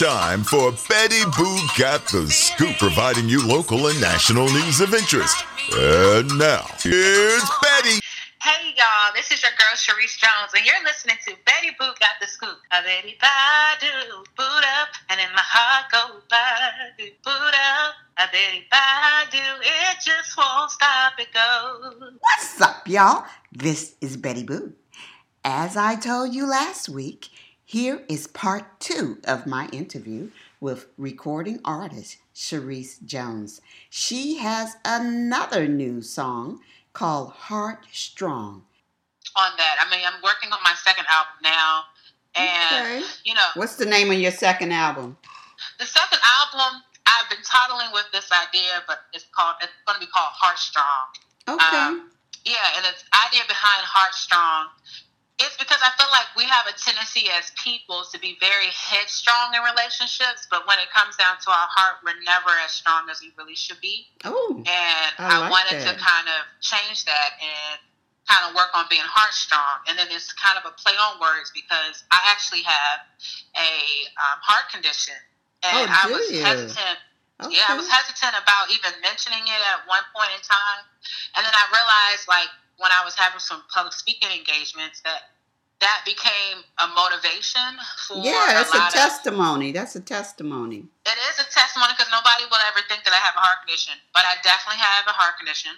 time for Betty Boo Got the Scoop, providing you local and national news of interest. And now, here's Betty. Hey y'all, this is your girl Charis Jones, and you're listening to Betty Boo Got the Scoop. A Betty Badu, boot up, and in my heart go Badu, boot up. A Betty Badu, it just won't stop, it goes. What's up, y'all? This is Betty Boo. As I told you last week, here is part two of my interview with recording artist Charis Jones. She has another new song called Heart Strong. On that, I mean, I'm working on my second album now, and Okay. you know, What's the name of your second album? the second album, I've been toddling with this idea, but it's called, it's going to be called Heart Strong. Okay. Um, Yeah, and the idea behind Heart Strong is because I feel like we have a tendency as people to be very headstrong in relationships, but when it comes down to our heart, we're never as strong as we really should be. oh, And I I, like wanted that. to kind of change that and kind of work on being heart strong. And then it's kind of a play on words because I actually have a um, heart condition. Oh, And I was you? hesitant okay. yeah, I was hesitant about even mentioning it at one point in time. And then I realized, like, when I was having some public speaking engagements, that that became a motivation for yeah, that's a, of. testimony. That's a testimony. It is a testimony because nobody will ever think that I have a heart condition, but I definitely have a heart condition.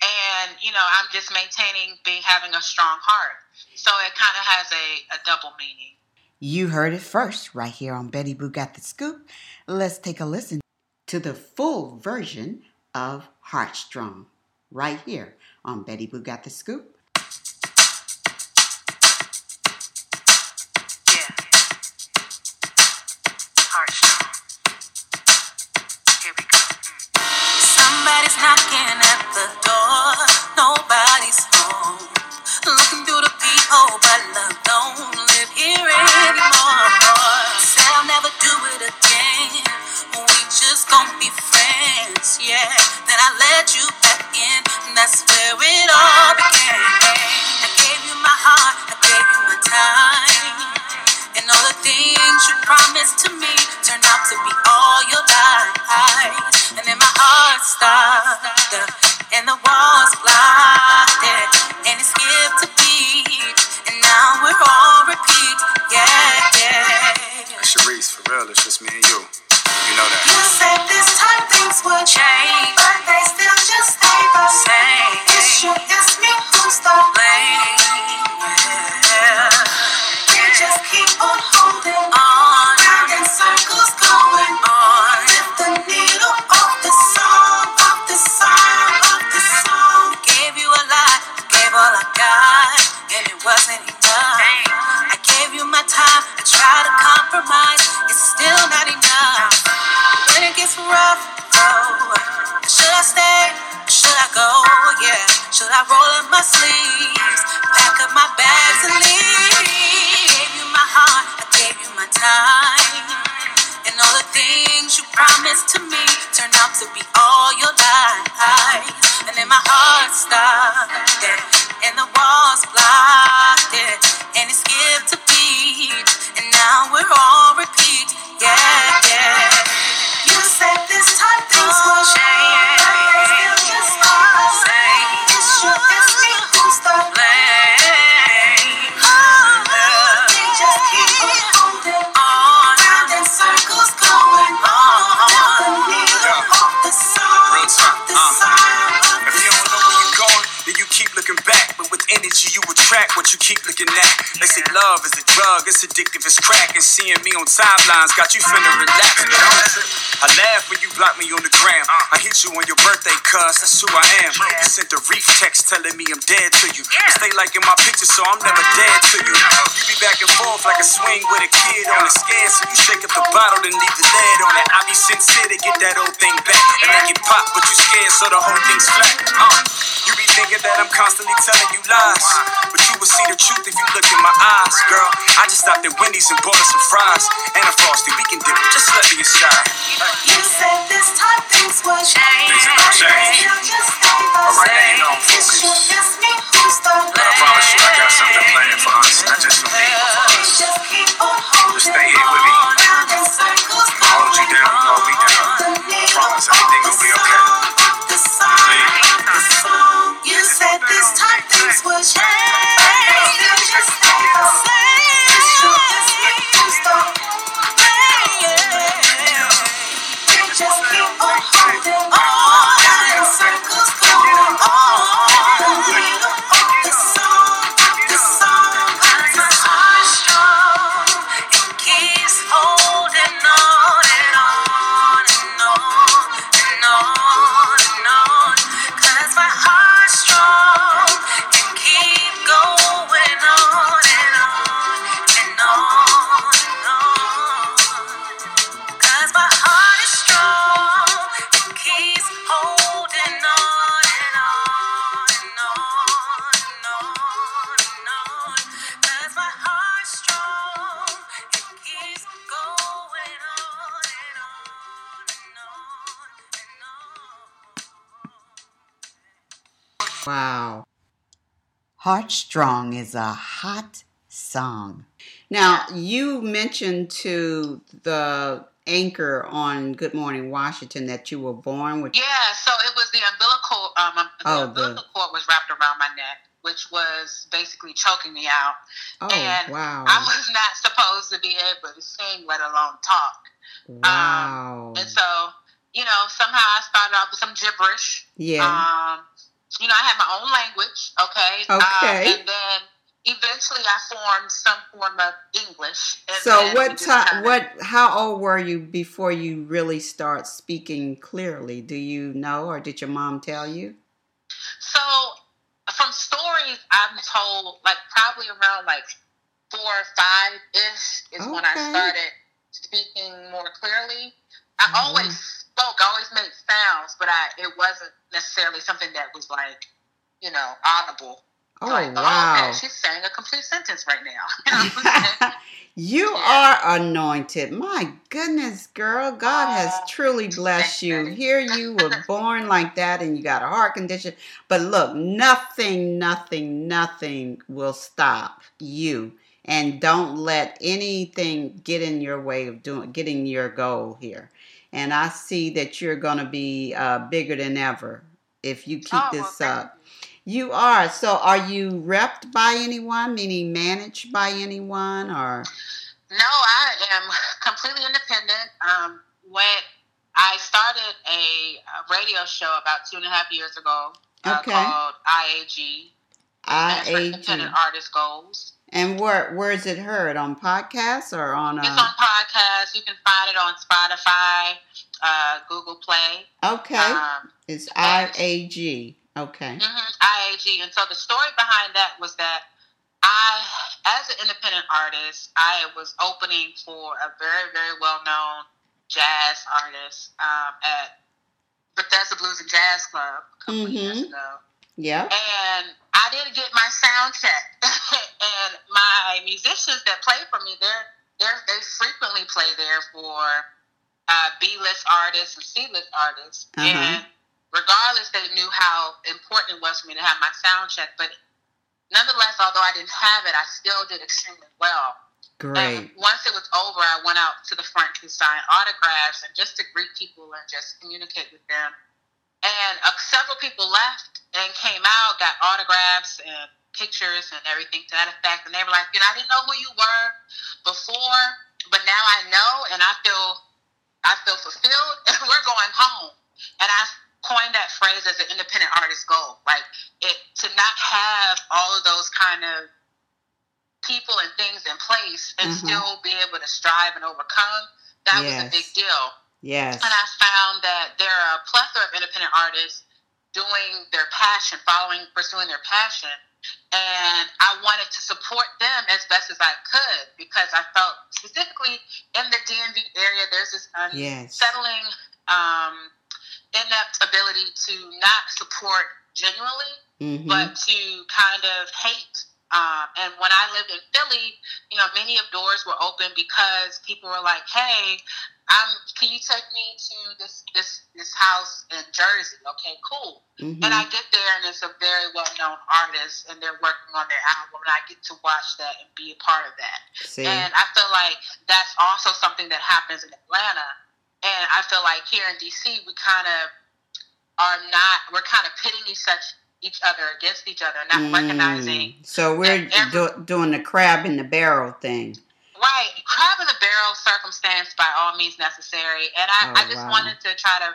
And, you know, I'm just maintaining being having a strong heart. So it kind of has a, a double meaning. You heard it first right here on Betty Boo Got the Scoop. Let's take a listen to the full version of Heartstrong right here on Betty Boo Got the Scoop. To be all looking. They say love is a drug, it's addictive as crack. And seeing me on timelines got you. But don't. I laugh when you block me on the gram. I hit you on your birthday, cuz that's who I am. You sent a reef text telling me I'm dead to you. You stay liking my picture, so I'm never dead to you. You be back and forth like a swing with a kid on a scale. So you shake up the bottle and leave the lid on it. I be sincere to get that old thing back. And make it pop, but you scared, so the whole thing's flat. Uh, you be thinking that I'm constantly telling you lies. But you will see the truth if you look in my eyes, girl. I just stopped at Wendy's and bought us some fries. And a frosty, we can dip it, just let me inside. You said this time things would change. Things gonna change. Still just stay the All right, Heartstrong is a hot song. Now, you mentioned to the anchor on Good Morning Washington that you were born with. Yeah, so it was the umbilical. Um, um, the Oh, the- cord was wrapped around my neck, which was basically choking me out. Oh, and wow. I was not supposed to be able to sing, let alone talk. Wow. And so, you know, somehow I started off with some gibberish. Yeah. Um, you know, I had my own language, okay? Okay. Um, and then eventually I formed some form of English. So what time? What? How old were you before you really start speaking clearly? Do you know, or did your mom tell you? So, from stories I'm told, like probably around like four or five ish is when I started speaking more clearly. I Oh. always spoke, I always made sounds, but I it wasn't necessarily something that was like, you know, audible. Oh like, oh, wow! okay, she's saying a complete sentence right now. You know what I'm saying? you Yeah. are anointed. My goodness, girl, God has Aw, truly blessed you. Here you were born like that, and you got a heart condition. But look, nothing, nothing, nothing will stop you. And don't let anything get in your way of doing getting your goal here. And I see that you're going to be uh, bigger than ever if you keep Oh, this up. You are. So, are you repped by anyone, meaning managed by anyone, or? No, I am completely independent. Um, when I started a, radio show about two and a half years ago uh, Okay. called IAG, for Independent Artist Goals. And where where is it heard on podcasts or on? It's Uh, on podcasts. You can find it on Spotify, uh, Google Play. okay, Um, it's IAG. Okay. hmm IAG. And so the story behind that was that I, as an independent artist, I was opening for a very, very well known jazz artist um, at Bethesda Blues and Jazz Club a couple of years ago. Yep. And I didn't get my sound check. And musicians that play for me, they're, they're, they frequently play there for uh, B list artists and C list artists. Uh-huh. And regardless, they knew how important it was for me to have my sound check. But nonetheless, although I didn't have it, I still did extremely well. And Great. once it was over, I went out to the front to sign autographs and just to greet people and just communicate with them. And uh, several people left and came out, got autographs and pictures and everything to that effect. And they were like, you know, I didn't know who you were before, but now I know, and I feel, I feel fulfilled, and we're going home. And I coined that phrase as an independent artist goal, like it to not have all of those kind of people and things in place and Mhm. still be able to strive and overcome. That was a big deal. Yes. And I found that there are a plethora of independent artists doing their passion, following, pursuing their passion. And I wanted to support them as best as I could because I felt specifically in the DMV area, there's this Yes. unsettling, um, inept ability to not support genuinely hmm but to kind of hate. Um, and when I lived in Philly, you know, many of doors were open because people were like, "Hey, um, can you take me to this this this house in Jersey?" Okay, cool. hmm And I get there, and it's a very well known artist, and they're working on their album, and I get to watch that and be a part of that. See. And I feel like that's also something that happens in Atlanta. And I feel like here in DC, we kind of are not, we're kind of pitting each, such, each other against each other, not recognizing. Mm. So we're every- do, doing the crab in the barrel thing. Right, crab in the barrel circumstance by all means necessary. And I, Oh, I just wow. wanted to try to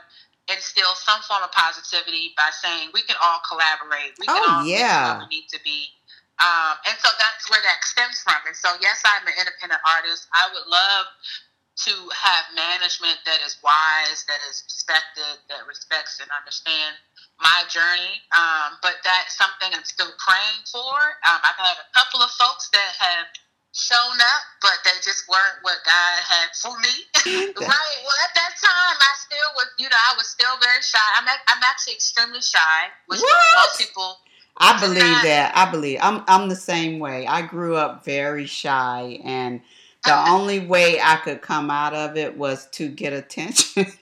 instill some form of positivity by saying we can all collaborate. We can Oh, all yeah. where we need to be. Um, and so that's where that stems from. And so, yes, I'm an independent artist. I would love to have management that is wise, that is respected, that respects and understands my journey. Um, but that's something I'm still praying for. Um, I've had a couple of folks that have shown up, but they just weren't what God had for me. right. Well, at that time, I still was, you know, I was still very shy. I'm, ac- I'm actually extremely shy, which What? most people. I believe not- that. I believe I'm I'm the same way. I grew up very shy and the only way I could come out of it was to get attention.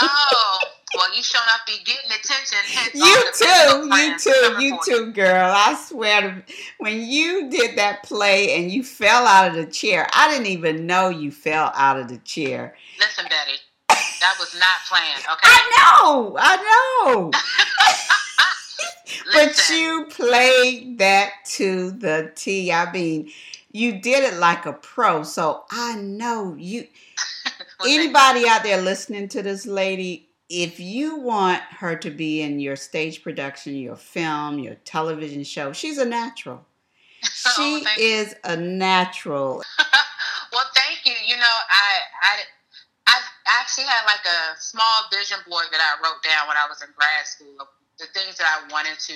Oh, well, you sure enough be getting attention. you too, you too, you too, girl. I swear to when you did that play and you fell out of the chair, I didn't even know you fell out of the chair. Listen, Betty, that was not planned, okay? I know, I know. But you played that to the T. I mean, you did it like a pro. So I know you. well, Anybody out there listening to this lady, if you want her to be in your stage production, your film, your television show, she's a natural. Oh, She you. is a natural. well, thank you. You know, I, I, I actually had like a small vision board that I wrote down when I was in grad school of the things that I wanted to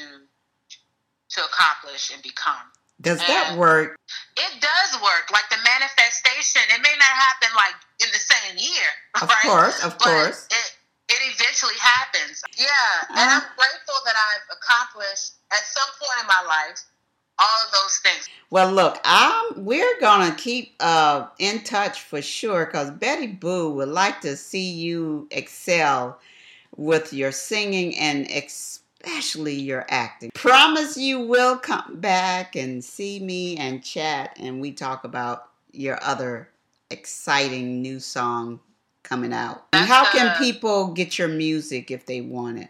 to accomplish and become. Does that work? It does work. Like the manifestation, it may not happen like in the same year, Of right? course, of But course. It, it eventually happens. Yeah. And I'm Uh. grateful that I've accomplished at some point in my life all of those things. Well, look, I'm, we're gonna keep uh, in touch for sure because Betty Boo would like to see you excel with your singing and especially your acting. Promise you will come back and see me and chat, and we talk about your other exciting new song coming out. And how can people get your music if they want it?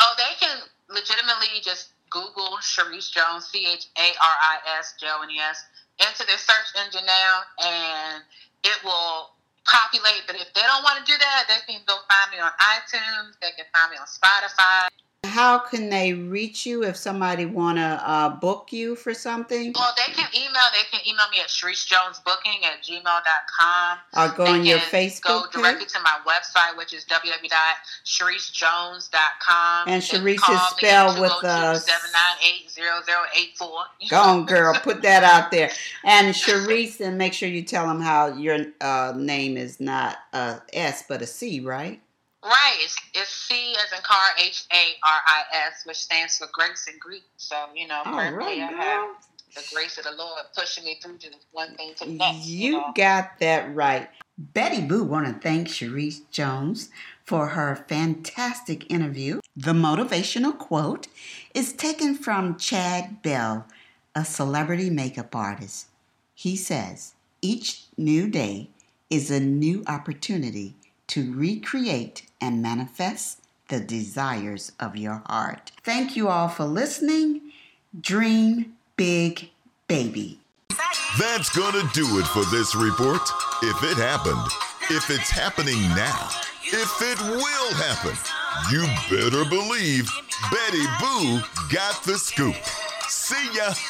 Oh, they can legitimately just Google Charis Jones, C H A R I S, J O N E S, into their search engine now, and it will populate. But if they don't want to do that, they can go find me on iTunes. They can find me on Spotify. How can they reach you if somebody wanna uh, book you for something? Well, they can email. They can email me at charisjonesbooking at gmail.com. Or go They on your Facebook Go page? directly to my website, which is www.charisjones.com. And Charis is spelled with, uh, 202-798-0084. Go on, girl. Put that out there. And Charis, and make sure you tell them how your uh, name is not a S but a C, right? Right. It's, it's C as in car, H A R I S, which stands for grace in Greek. So, you know, prayerfully right, I have the grace of the Lord pushing me through to one thing to the next. You, You know? got that right. Betty Boo want to thank Charis Jones for her fantastic interview. The motivational quote is taken from Chad Bell, a celebrity makeup artist. He says, Each new day is a new opportunity to recreate and manifest the desires of your heart. Thank you all for listening. Dream big, baby. That's gonna do it for this report. If it happened, if it's happening now, if it will happen, you better believe Betty Boo got the scoop. See ya.